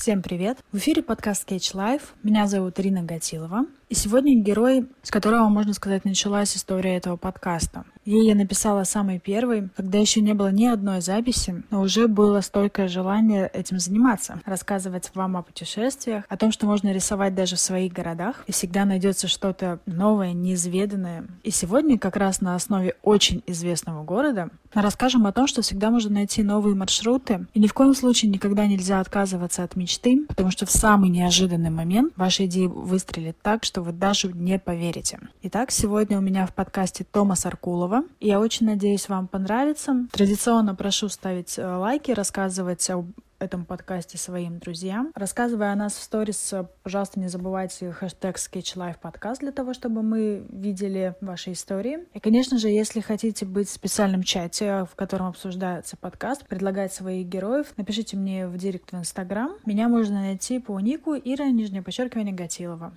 Всем привет! В эфире подкаст Sketch Life. Меня зовут Ирина Гатилова. И сегодня герой, с которого, можно сказать, началась история этого подкаста. Ей я написала самый первый, когда еще не было ни одной записи, но уже было стойкое желание этим заниматься, рассказывать вам о путешествиях, о том, что можно рисовать даже в своих городах, и всегда найдется что-то новое, неизведанное. И сегодня как раз на основе очень известного города расскажем о том, что всегда можно найти новые маршруты, и ни в коем случае никогда нельзя отказываться от мечты, потому что в самый неожиданный момент ваша идея выстрелит так, что вы даже не поверите. Итак, сегодня у меня в подкасте Томас Аркулова. Я очень надеюсь, вам понравится. Традиционно прошу ставить э, лайки, рассказывать об этом подкасте своим друзьям. Рассказывая о нас в сторис, пожалуйста, не забывайте хэштег SketchLife для того, чтобы мы видели ваши истории. И, конечно же, если хотите быть в специальном чате, в котором обсуждается подкаст, предлагать своих героев, напишите мне в директ в Инстаграм. Меня можно найти по нику Ира, нижнее подчеркивание, Гатилова.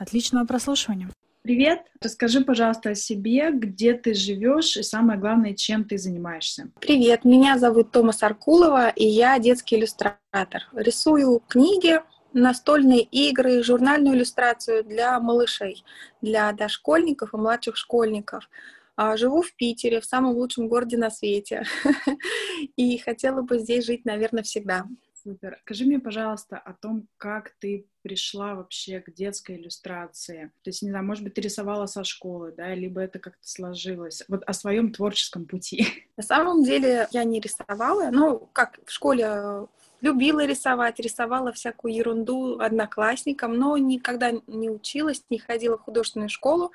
Отличного прослушивания. Привет! Расскажи, пожалуйста, о себе, где ты живешь и, самое главное, чем ты занимаешься. Привет! Меня зовут Томас Аркулова, и я детский иллюстратор. Рисую книги, настольные игры, журнальную иллюстрацию для малышей, для дошкольников и младших школьников. А, живу в Питере, в самом лучшем городе на свете, и хотела бы здесь жить, наверное, всегда. Супер. Скажи мне, пожалуйста, о том, как ты пришла вообще к детской иллюстрации. То есть, не знаю, может быть, ты рисовала со школы, да, либо это как-то сложилось. Вот о своем творческом пути. На самом деле я не рисовала. Ну, как в школе любила рисовать, рисовала всякую ерунду одноклассникам, но никогда не училась, не ходила в художественную школу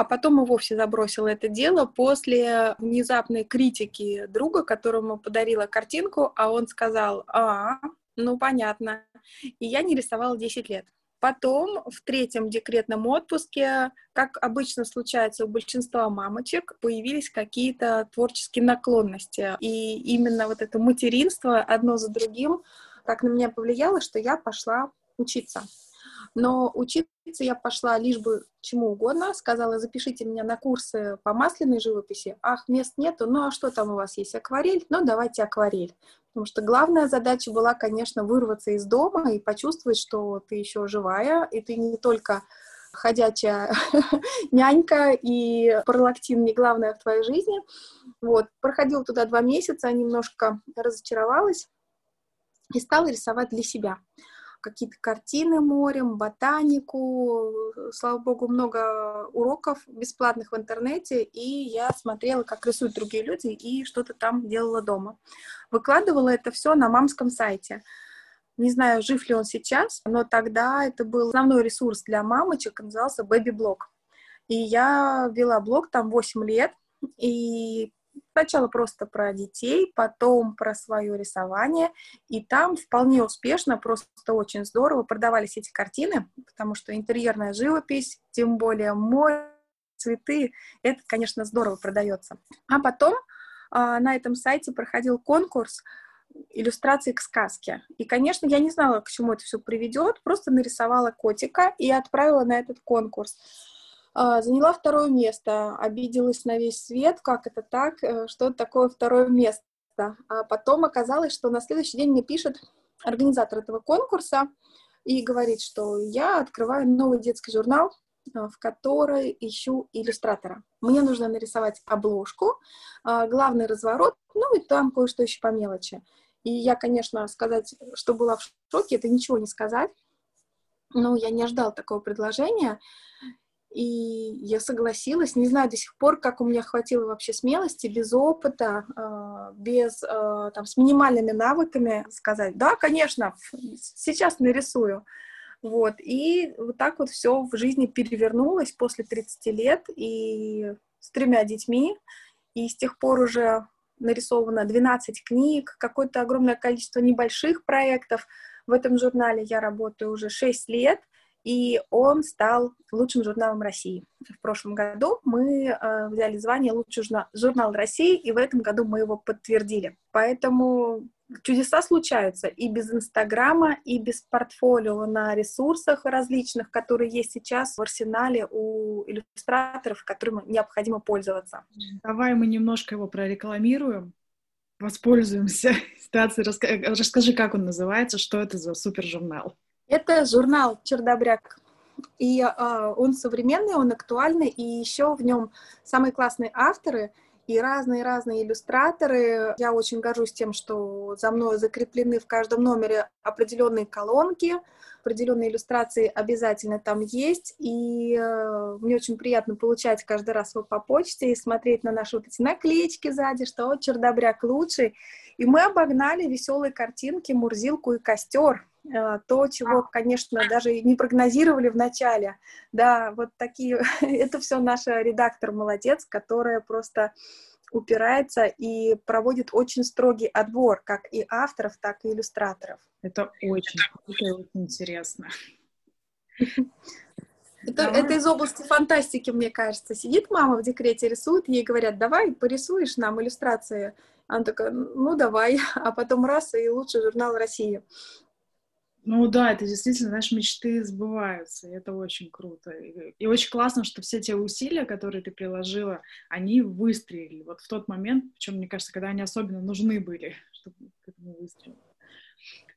а потом и вовсе забросила это дело после внезапной критики друга, которому подарила картинку, а он сказал, а, ну понятно. И я не рисовала 10 лет. Потом в третьем декретном отпуске, как обычно случается у большинства мамочек, появились какие-то творческие наклонности. И именно вот это материнство одно за другим как на меня повлияло, что я пошла учиться. Но учиться я пошла лишь бы чему угодно. Сказала, запишите меня на курсы по масляной живописи. Ах, мест нету. Ну, а что там у вас есть? Акварель? Ну, давайте акварель. Потому что главная задача была, конечно, вырваться из дома и почувствовать, что ты еще живая, и ты не только ходячая нянька, и пролактин не главное в твоей жизни. Вот. Проходила туда два месяца, немножко разочаровалась и стала рисовать для себя какие-то картины морем, ботанику. Слава богу, много уроков бесплатных в интернете, и я смотрела, как рисуют другие люди, и что-то там делала дома. Выкладывала это все на мамском сайте. Не знаю, жив ли он сейчас, но тогда это был основной ресурс для мамочек, назывался Baby Blog. И я вела блог там 8 лет, и Сначала просто про детей, потом про свое рисование. И там вполне успешно, просто очень здорово продавались эти картины, потому что интерьерная живопись, тем более море, цветы, это, конечно, здорово продается. А потом а, на этом сайте проходил конкурс иллюстрации к сказке. И, конечно, я не знала, к чему это все приведет, просто нарисовала котика и отправила на этот конкурс. А, заняла второе место, обиделась на весь свет, как это так, э, что такое второе место. А потом оказалось, что на следующий день мне пишет организатор этого конкурса и говорит, что я открываю новый детский журнал, э, в который ищу иллюстратора. Мне нужно нарисовать обложку, а, главный разворот, ну и там кое-что еще по мелочи. И я, конечно, сказать, что была в шоке, это ничего не сказать. Но я не ожидала такого предложения. И я согласилась. Не знаю до сих пор, как у меня хватило вообще смелости, без опыта, а, без, а, там, с минимальными навыками сказать, да, конечно, сейчас нарисую. Вот. И вот так вот все в жизни перевернулось после 30 лет и с тремя детьми. И с тех пор уже нарисовано 12 книг, какое-то огромное количество небольших проектов. В этом журнале я работаю уже 6 лет и он стал лучшим журналом России. В прошлом году мы э, взяли звание лучший журнал России, и в этом году мы его подтвердили. Поэтому чудеса случаются и без Инстаграма, и без портфолио на ресурсах различных, которые есть сейчас в арсенале у иллюстраторов, которым необходимо пользоваться. Давай мы немножко его прорекламируем. воспользуемся ситуацией. Расскажи, как он называется, что это за супер журнал? Это журнал «Чердобряк». И э, он современный, он актуальный, и еще в нем самые классные авторы и разные-разные иллюстраторы. Я очень горжусь тем, что за мной закреплены в каждом номере определенные колонки, определенные иллюстрации обязательно там есть, и э, мне очень приятно получать каждый раз его по почте и смотреть на наши вот эти наклеечки сзади, что чердобряк лучший. И мы обогнали веселые картинки, Мурзилку и костер. Э, то, чего, конечно, даже не прогнозировали в начале. Да, вот такие, это все наша редактор молодец, которая просто упирается и проводит очень строгий отбор, как и авторов, так и иллюстраторов. Это очень, это очень интересно. Это, это из области фантастики, мне кажется. Сидит мама в декрете, рисует, ей говорят, давай порисуешь нам иллюстрации. Она такая, ну давай, а потом раз, и лучший журнал России. Ну да, это действительно, наши мечты сбываются, и это очень круто. И, и очень классно, что все те усилия, которые ты приложила, они выстрелили вот в тот момент, причем, мне кажется, когда они особенно нужны были, чтобы к этому выстрелить.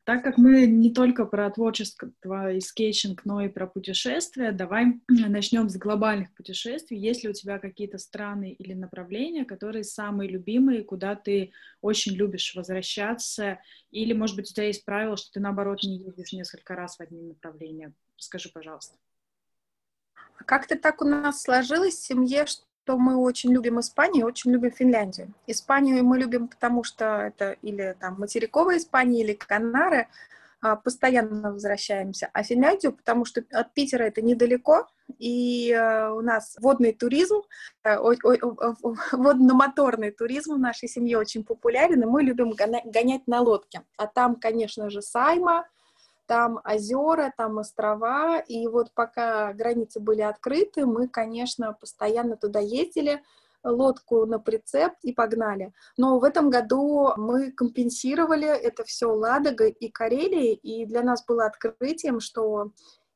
Так как мы не только про творчество и скетчинг, но и про путешествия, давай начнем с глобальных путешествий. Есть ли у тебя какие-то страны или направления, которые самые любимые, куда ты очень любишь возвращаться? Или, может быть, у тебя есть правило, что ты, наоборот, не ездишь несколько раз в одни направления? Расскажи, пожалуйста. Как-то так у нас сложилось в семье, что то мы очень любим Испанию, очень любим Финляндию. Испанию мы любим, потому что это или там материковая Испания, или Канары, а, постоянно возвращаемся. А Финляндию, потому что от Питера это недалеко, и э, у нас водный туризм, э, водно-моторный туризм в нашей семье очень популярен, и мы любим гонять на лодке. А там, конечно же, Сайма, там озера, там острова, и вот пока границы были открыты, мы, конечно, постоянно туда ездили, лодку на прицеп и погнали. Но в этом году мы компенсировали это все Ладогой и Карелией, и для нас было открытием, что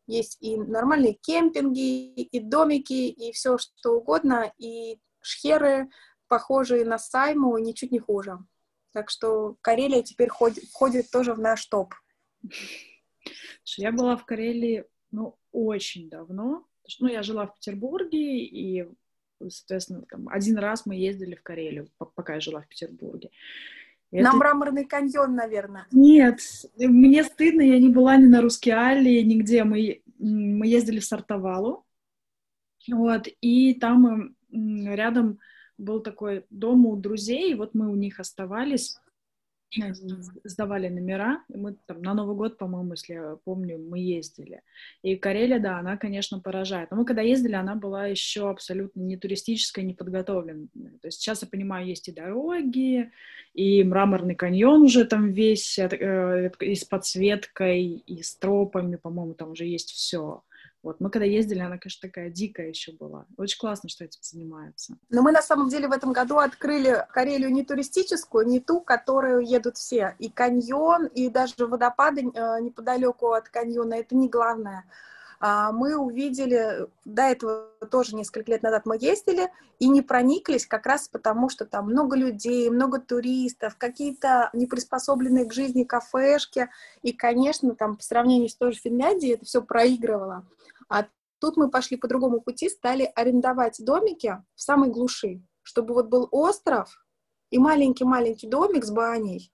есть и нормальные кемпинги, и домики, и все что угодно, и шхеры, похожие на Сайму, ничуть не хуже. Так что Карелия теперь входит, входит тоже в наш топ. Я была в Карелии, ну, очень давно. Ну, я жила в Петербурге, и, соответственно, там, один раз мы ездили в Карелию, пока я жила в Петербурге. И на это... Мраморный каньон, наверное. Нет, мне стыдно, я не была ни на Рускеале, нигде. Мы, мы ездили в Сартовалу, вот, и там рядом был такой дом у друзей, и вот мы у них оставались сдавали номера, и мы там на Новый год, по-моему, если я помню, мы ездили. И Карелия, да, она, конечно, поражает. Но мы когда ездили, она была еще абсолютно не туристическая, не подготовленная. То есть сейчас я понимаю, есть и дороги, и мраморный каньон уже там весь э, и с подсветкой, и с тропами, по-моему, там уже есть все. Вот, мы когда ездили, она, конечно, такая дикая еще была. Очень классно, что этим занимаются. Но мы, на самом деле, в этом году открыли Карелию не туристическую, не ту, которую едут все. И каньон, и даже водопады э, неподалеку от каньона, это не главное. А мы увидели, до этого тоже несколько лет назад мы ездили, и не прониклись как раз потому, что там много людей, много туристов, какие-то неприспособленные к жизни кафешки, и, конечно, там по сравнению с той же Финляндией это все проигрывало. А тут мы пошли по другому пути, стали арендовать домики в самой глуши, чтобы вот был остров и маленький-маленький домик с баней,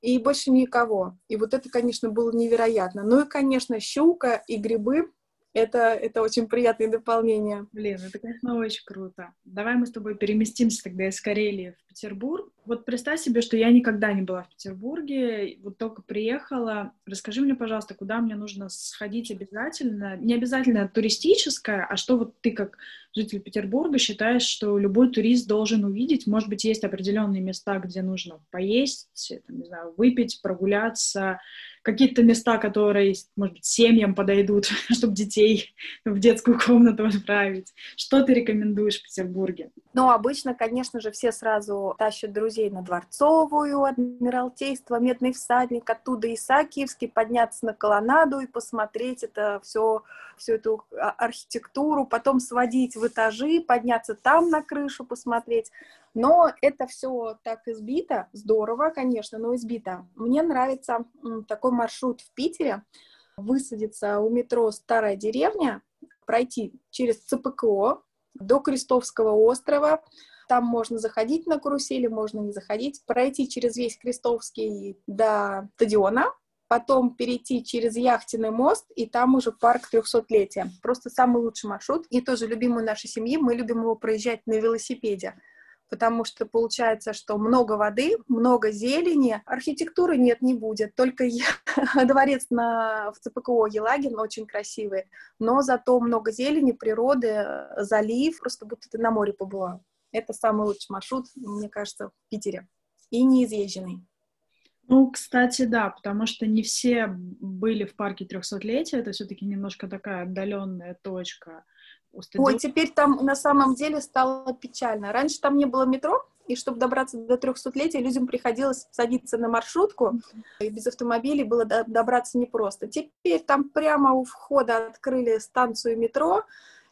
и больше никого. И вот это, конечно, было невероятно. Ну и, конечно, щука и грибы это, это очень приятное дополнение. Блин, это, конечно, очень круто. Давай мы с тобой переместимся тогда из Карелии в Петербург. Вот представь себе, что я никогда не была в Петербурге, вот только приехала. Расскажи мне, пожалуйста, куда мне нужно сходить обязательно? Не обязательно туристическое, а что вот ты как житель Петербурга считаешь, что любой турист должен увидеть? Может быть, есть определенные места, где нужно поесть, там, не знаю, выпить, прогуляться, какие-то места, которые, может быть, семьям подойдут, чтобы детей в детскую комнату отправить. Что ты рекомендуешь в Петербурге? Ну, обычно, конечно же, все сразу тащат друзей музей на Дворцовую, Адмиралтейство, Медный всадник, оттуда Исаакиевский, подняться на колоннаду и посмотреть это все, всю эту а, архитектуру, потом сводить в этажи, подняться там на крышу, посмотреть. Но это все так избито, здорово, конечно, но избито. Мне нравится такой маршрут в Питере, высадиться у метро «Старая деревня», пройти через ЦПКО до Крестовского острова, там можно заходить на карусели, можно не заходить, пройти через весь Крестовский до стадиона, потом перейти через яхтенный мост, и там уже парк трехсотлетия. Просто самый лучший маршрут. И тоже любимый нашей семьи, мы любим его проезжать на велосипеде потому что получается, что много воды, много зелени, архитектуры нет, не будет, только дворец на, в ЦПКО Елагин очень красивый, но зато много зелени, природы, залив, просто будто ты на море побывал. Это самый лучший маршрут, мне кажется, в Питере. И неизъезженный. Ну, кстати, да, потому что не все были в парке 300-летия, это все-таки немножко такая отдаленная точка. Ой, теперь там на самом деле стало печально. Раньше там не было метро, и чтобы добраться до 300-летия, людям приходилось садиться на маршрутку, и без автомобилей было добраться непросто. Теперь там прямо у входа открыли станцию метро,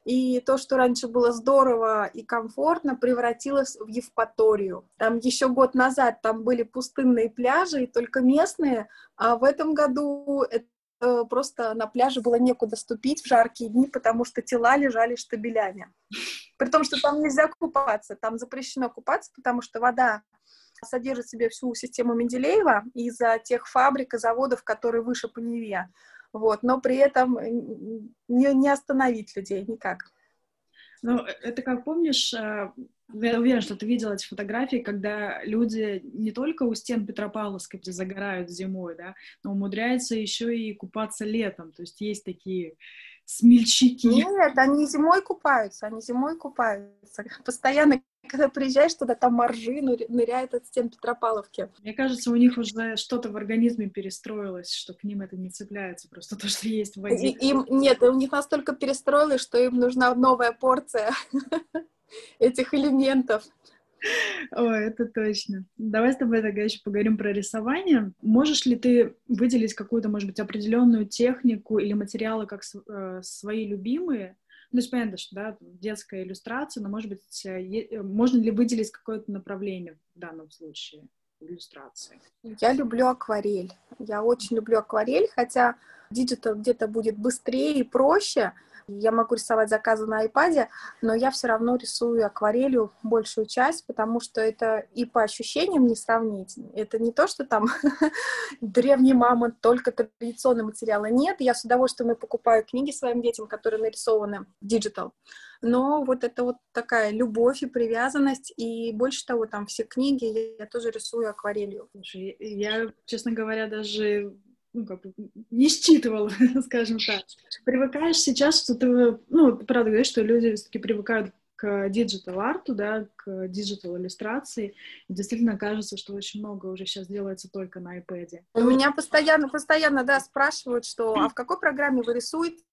и то, что раньше было здорово и комфортно, превратилось в Евпаторию. Там еще год назад там были пустынные пляжи, и только местные, а в этом году это просто на пляже было некуда ступить в жаркие дни, потому что тела лежали штабелями. При том, что там нельзя купаться, там запрещено купаться, потому что вода содержит в себе всю систему Менделеева из-за тех фабрик и заводов, которые выше по Неве вот, но при этом не, не остановить людей никак. Ну, э, это как помнишь, э, я уверена, что ты видела эти фотографии, когда люди не только у стен Петропавловска, где загорают зимой, да, но умудряются еще и купаться летом. То есть есть такие смельчаки. Нет, они зимой купаются, они зимой купаются. Постоянно когда приезжаешь туда, там моржи ныряют от стен Петропавловки. Мне кажется, у них уже что-то в организме перестроилось, что к ним это не цепляется, просто то, что есть в воде. И, им, нет, у них настолько перестроилось, что им нужна новая порция этих элементов. Ой, это точно. Давай с тобой тогда еще поговорим про рисование. Можешь ли ты выделить какую-то, может быть, определенную технику или материалы как э, свои любимые, ну, что, да, детская иллюстрация, но, может быть, э, э, можно ли выделить какое-то направление в данном случае иллюстрации? Я люблю акварель. Я очень люблю акварель, хотя digital где-то будет быстрее и проще, я могу рисовать заказы на iPad, но я все равно рисую акварелью большую часть, потому что это и по ощущениям не сравнить. Это не то, что там древний мамонт, только традиционные материалы. Нет, я с удовольствием и покупаю книги своим детям, которые нарисованы digital. Но вот это вот такая любовь и привязанность, и больше того, там все книги я, тоже рисую акварелью. Я, честно говоря, даже ну, как бы не считывала, скажем так. Привыкаешь сейчас, что ты, ну, ты правда говоришь, что люди все-таки привыкают к digital-арту, да, к digital-иллюстрации. Действительно кажется, что очень много уже сейчас делается только на iPad. У меня постоянно, постоянно, да, спрашивают, что, а в какой программе вы рисуете?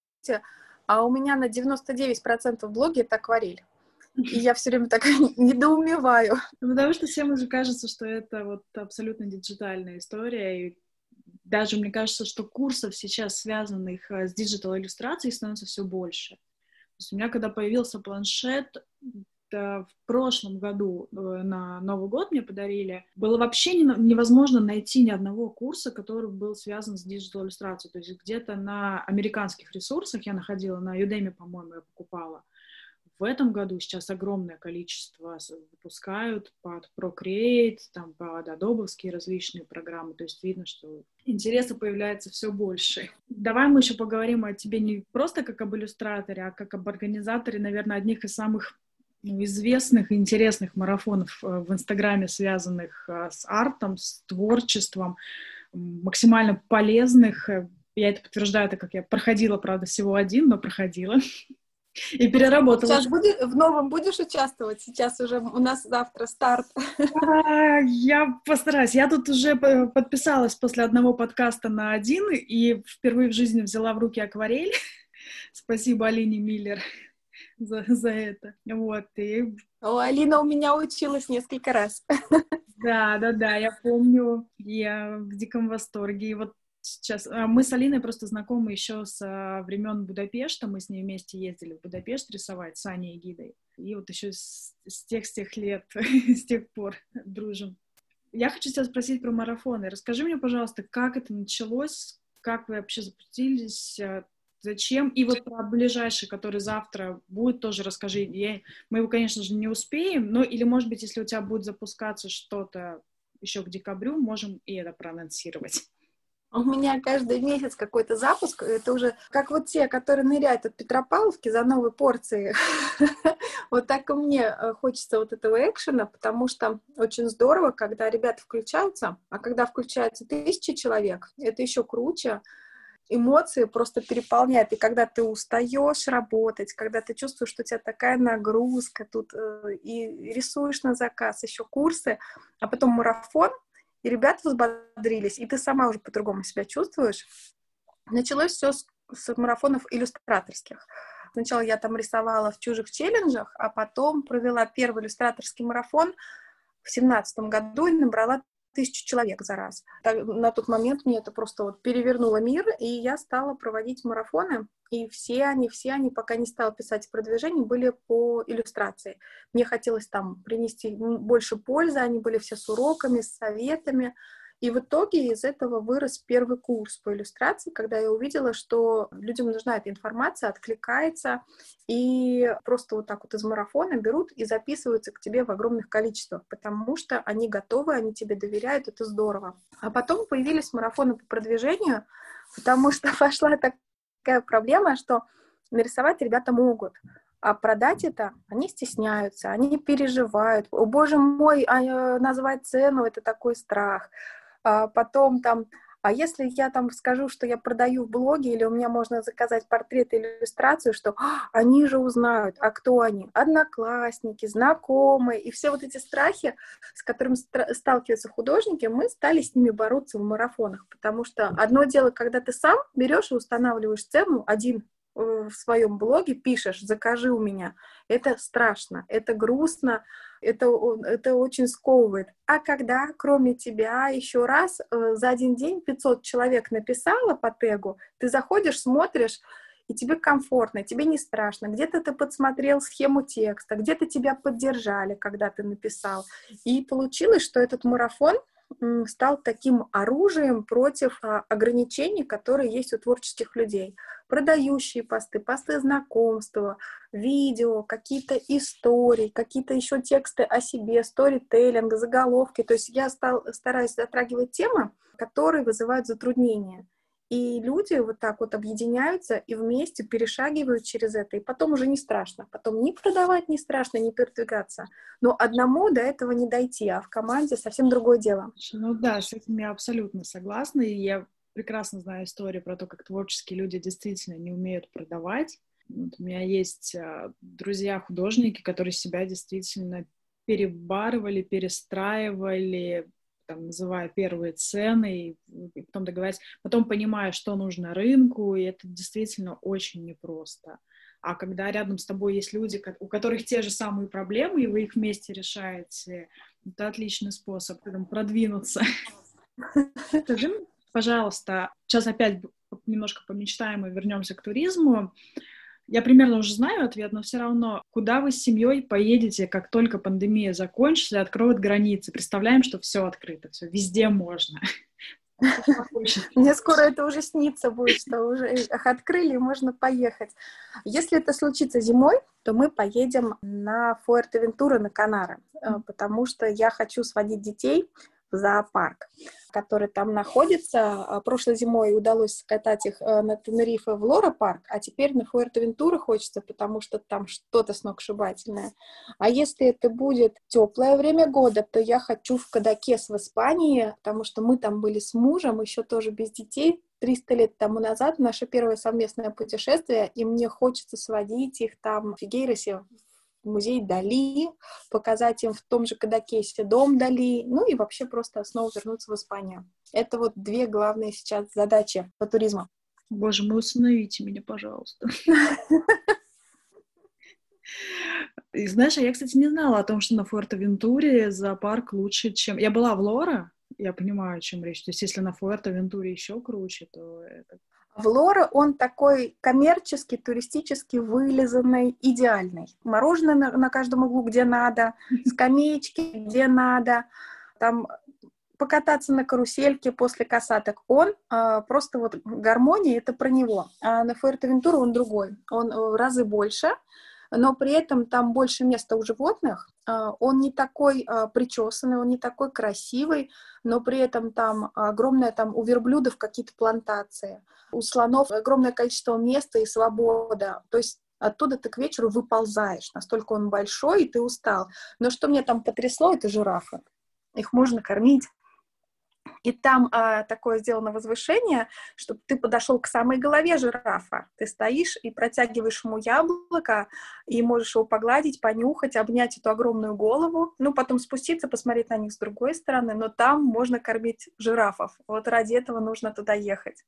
А у меня на 99% блоге это акварель. И я все время так недоумеваю. Ну, потому что всем уже кажется, что это вот абсолютно диджитальная история, и даже мне кажется, что курсов сейчас, связанных э, с digital-иллюстрацией, становится все больше. То есть у меня, когда появился планшет, в прошлом году э, на Новый год мне подарили, было вообще невозможно найти ни одного курса, который был связан с digital-иллюстрацией. То есть где-то на американских ресурсах я находила, на Udemy, по-моему, я покупала, в этом году сейчас огромное количество выпускают под Procreate, там под Adobe различные программы, то есть видно, что интереса появляется все больше. Давай мы еще поговорим о тебе не просто как об иллюстраторе, а как об организаторе, наверное, одних из самых ну, известных и интересных марафонов э, в Инстаграме, связанных э, с артом, с творчеством, максимально полезных. Я это подтверждаю, так как я проходила, правда, всего один, но проходила. И переработала. Сейчас будет, в новом будешь участвовать? Сейчас уже у нас завтра старт. А, я постараюсь. Я тут уже подписалась после одного подкаста на один и впервые в жизни взяла в руки акварель. Спасибо Алине Миллер за, за это. Вот. И... О, Алина у меня училась несколько раз. Да, да, да, я помню, я в диком восторге. И вот сейчас а, мы с Алиной просто знакомы еще с а, времен Будапешта, мы с ней вместе ездили в Будапешт рисовать с Аней и Гидой. И вот еще с, тех, с тех лет, с тех пор дружим. Я хочу тебя спросить про марафоны. Расскажи мне, пожалуйста, как это началось, как вы вообще запустились, а, зачем? И вот про ближайший, который завтра будет, тоже расскажи. Я, мы его, конечно же, не успеем, но или, может быть, если у тебя будет запускаться что-то еще к декабрю, можем и это проанонсировать. У меня каждый месяц какой-то запуск. Это уже как вот те, которые ныряют от Петропавловки за новой порцией. Вот так и мне э, хочется вот этого экшена, потому что очень здорово, когда ребята включаются, а когда включаются тысячи человек, это еще круче эмоции просто переполняют. И когда ты устаешь работать, когда ты чувствуешь, что у тебя такая нагрузка тут, э, и рисуешь на заказ еще курсы, а потом марафон, и ребята взбодрились, и ты сама уже по-другому себя чувствуешь. Началось все с, с марафонов иллюстраторских. Сначала я там рисовала в чужих челленджах, а потом провела первый иллюстраторский марафон в семнадцатом году и набрала тысячу человек за раз. На тот момент мне это просто вот перевернуло мир, и я стала проводить марафоны, и все они, все они, пока не стала писать продвижение, были по иллюстрации. Мне хотелось там принести больше пользы, они были все с уроками, с советами, и в итоге из этого вырос первый курс по иллюстрации, когда я увидела, что людям нужна эта информация, откликается, и просто вот так вот из марафона берут и записываются к тебе в огромных количествах, потому что они готовы, они тебе доверяют, это здорово. А потом появились марафоны по продвижению, потому что пошла такая проблема, что нарисовать ребята могут, а продать это они стесняются, они переживают. О, боже мой, а, э, назвать цену — это такой страх а потом там, а если я там скажу, что я продаю в блоге, или у меня можно заказать портрет или иллюстрацию, что а, они же узнают, а кто они? Одноклассники, знакомые, и все вот эти страхи, с которыми сталкиваются художники, мы стали с ними бороться в марафонах, потому что одно дело, когда ты сам берешь и устанавливаешь цену один э, в своем блоге, пишешь, закажи у меня, это страшно, это грустно, это, это очень сковывает. А когда, кроме тебя, еще раз э, за один день 500 человек написало по тегу, ты заходишь, смотришь, и тебе комфортно, тебе не страшно. Где-то ты подсмотрел схему текста, где-то тебя поддержали, когда ты написал. И получилось, что этот марафон стал таким оружием против а, ограничений, которые есть у творческих людей продающие посты, посты знакомства, видео, какие-то истории, какие-то еще тексты о себе, сторителлинг, заголовки. То есть я стал, стараюсь затрагивать темы, которые вызывают затруднения. И люди вот так вот объединяются и вместе перешагивают через это. И потом уже не страшно. Потом ни продавать не страшно, ни передвигаться. Но одному до этого не дойти, а в команде совсем другое дело. Ну да, с этим я абсолютно согласна. И я прекрасно знаю историю про то, как творческие люди действительно не умеют продавать. Вот у меня есть а, друзья-художники, которые себя действительно перебарывали, перестраивали, там, называя первые цены, и потом договорять, потом понимая, что нужно рынку, и это действительно очень непросто. А когда рядом с тобой есть люди, у которых те же самые проблемы, и вы их вместе решаете, это отличный способ там, продвинуться. Скажи, пожалуйста, сейчас опять немножко помечтаем и вернемся к туризму. Я примерно уже знаю ответ, но все равно, куда вы с семьей поедете, как только пандемия закончится и откроют границы? Представляем, что все открыто, все везде можно. Мне скоро это уже снится будет, что уже их открыли, и можно поехать. Если это случится зимой, то мы поедем на Фуэртевентура, на Канары, э, потому что я хочу сводить детей зоопарк, который там находится. А, прошлой зимой удалось скатать их э, на Тенерифе в Лора-парк, а теперь на Фуэртовентура хочется, потому что там что-то сногсшибательное. А если это будет теплое время года, то я хочу в Кадакес в Испании, потому что мы там были с мужем, еще тоже без детей, 300 лет тому назад наше первое совместное путешествие, и мне хочется сводить их там в Фигейросе, музей Дали, показать им в том же Кадакесе дом Дали, ну и вообще просто снова вернуться в Испанию. Это вот две главные сейчас задачи по туризму. Боже мой, установите меня, пожалуйста. И знаешь, а я, кстати, не знала о том, что на Фуэртовентуре зоопарк лучше, чем... Я была в Лора, я понимаю, о чем речь. То есть если на Фуэртовентуре еще круче, то это... В Лора он такой коммерческий, туристически вылизанный, идеальный. Мороженое на, на каждом углу, где надо, скамеечки, где надо. Там покататься на карусельке после касаток. Он э, просто вот гармония, это про него. А на Фуэртовентуру он другой. Он в разы больше, но при этом там больше места у животных. Э, он не такой э, причесанный, он не такой красивый, но при этом там огромное там у верблюдов какие-то плантации, у слонов огромное количество места и свобода. То есть оттуда ты к вечеру выползаешь, настолько он большой, и ты устал. Но что мне там потрясло, это жирафы. Их можно кормить и там а, такое сделано возвышение, чтобы ты подошел к самой голове жирафа. Ты стоишь и протягиваешь ему яблоко, и можешь его погладить, понюхать, обнять эту огромную голову, ну, потом спуститься, посмотреть на них с другой стороны, но там можно кормить жирафов. Вот ради этого нужно туда ехать.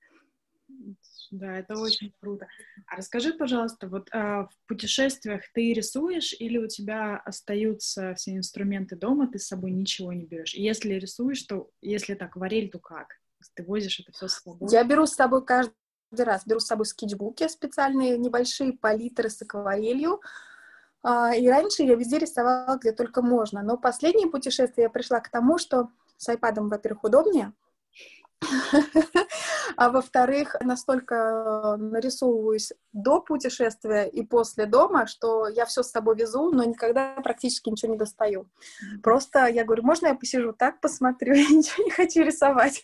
Да, это очень круто. А расскажи, пожалуйста, вот а, в путешествиях ты рисуешь или у тебя остаются все инструменты дома, ты с собой ничего не берешь? И если рисуешь, то если так, акварель, то как? Ты возишь это все с собой? Я беру с собой каждый раз, беру с собой скетчбуки специальные, небольшие палитры с акварелью, а, и раньше я везде рисовала, где только можно. Но последнее путешествие я пришла к тому, что с айпадом, во-первых, удобнее, а во-вторых, настолько нарисовываюсь до путешествия и после дома, что я все с собой везу, но никогда практически ничего не достаю. Просто я говорю, можно я посижу так, посмотрю, я ничего не хочу рисовать.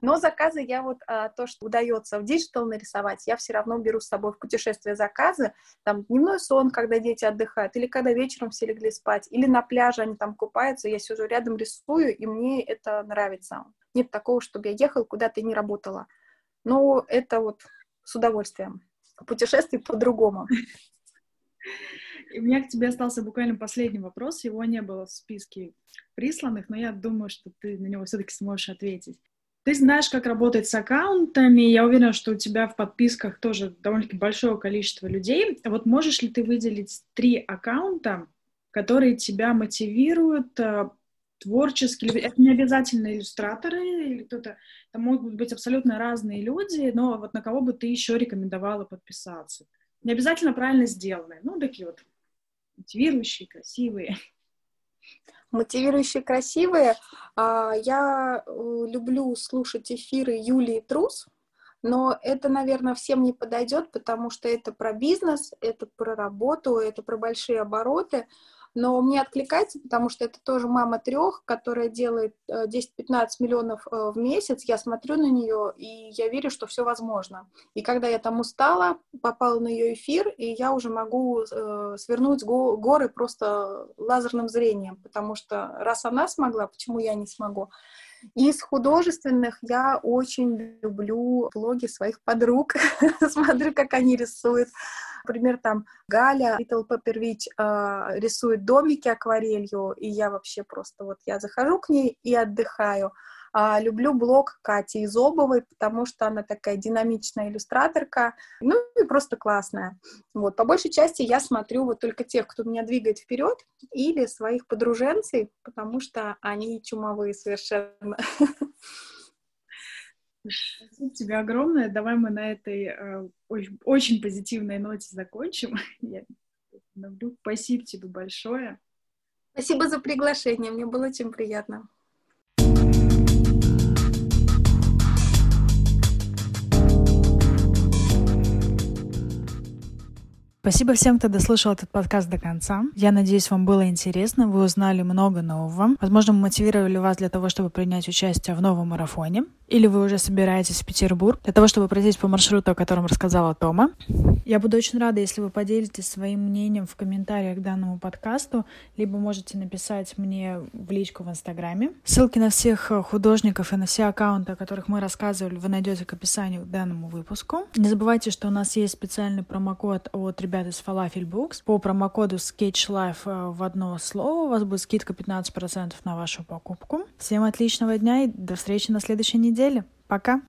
Но заказы я вот а, то, что удается в digital нарисовать, я все равно беру с собой в путешествие заказы. Там дневной сон, когда дети отдыхают, или когда вечером все легли спать, или на пляже они там купаются, я сижу рядом рисую, и мне это нравится. Нет такого, чтобы я ехал куда-то и не работала. Но это вот с удовольствием. Путешествие по-другому. И у меня к тебе остался буквально последний вопрос. Его не было в списке присланных, но я думаю, что ты на него все-таки сможешь ответить. Ты знаешь, как работать с аккаунтами. Я уверена, что у тебя в подписках тоже довольно-таки большое количество людей. Вот можешь ли ты выделить три аккаунта, которые тебя мотивируют э, творчески? Это не обязательно иллюстраторы или кто-то. Это могут быть абсолютно разные люди, но вот на кого бы ты еще рекомендовала подписаться? Не обязательно правильно сделанные, ну, такие вот мотивирующие, красивые мотивирующие, красивые. А, я э, люблю слушать эфиры Юлии Трус, но это, наверное, всем не подойдет, потому что это про бизнес, это про работу, это про большие обороты но мне откликается, потому что это тоже мама трех, которая делает 10-15 э, миллионов э, в месяц. Я смотрю на нее, и я верю, что все возможно. И когда я там устала, попала на ее эфир, и я уже могу э, свернуть го- горы просто лазерным зрением, потому что раз она смогла, почему я не смогу? Из художественных я очень люблю блоги своих подруг. Смотрю, как они рисуют. Например, там Галя Little Pepperwitch э, рисует домики акварелью, и я вообще просто вот я захожу к ней и отдыхаю. А, люблю блог Кати Изобовой, потому что она такая динамичная иллюстраторка, ну и просто классная. Вот, по большей части я смотрю вот только тех, кто меня двигает вперед, или своих подруженцев, потому что они чумовые совершенно. Спасибо тебе огромное. Давай мы на этой э, очень, очень позитивной ноте закончим. Я люблю. Спасибо тебе большое. Спасибо за приглашение. Мне было очень приятно. Спасибо всем, кто дослушал этот подкаст до конца. Я надеюсь, вам было интересно, вы узнали много нового. Возможно, мы мотивировали вас для того, чтобы принять участие в новом марафоне. Или вы уже собираетесь в Петербург для того, чтобы пройтись по маршруту, о котором рассказала Тома. Я буду очень рада, если вы поделитесь своим мнением в комментариях к данному подкасту, либо можете написать мне в личку в Инстаграме. Ссылки на всех художников и на все аккаунты, о которых мы рассказывали, вы найдете к описанию к данному выпуску. Не забывайте, что у нас есть специальный промокод от ребят из Falafel Books. По промокоду Sketch Life э, в одно слово у вас будет скидка 15% на вашу покупку. Всем отличного дня и до встречи на следующей неделе. Пока!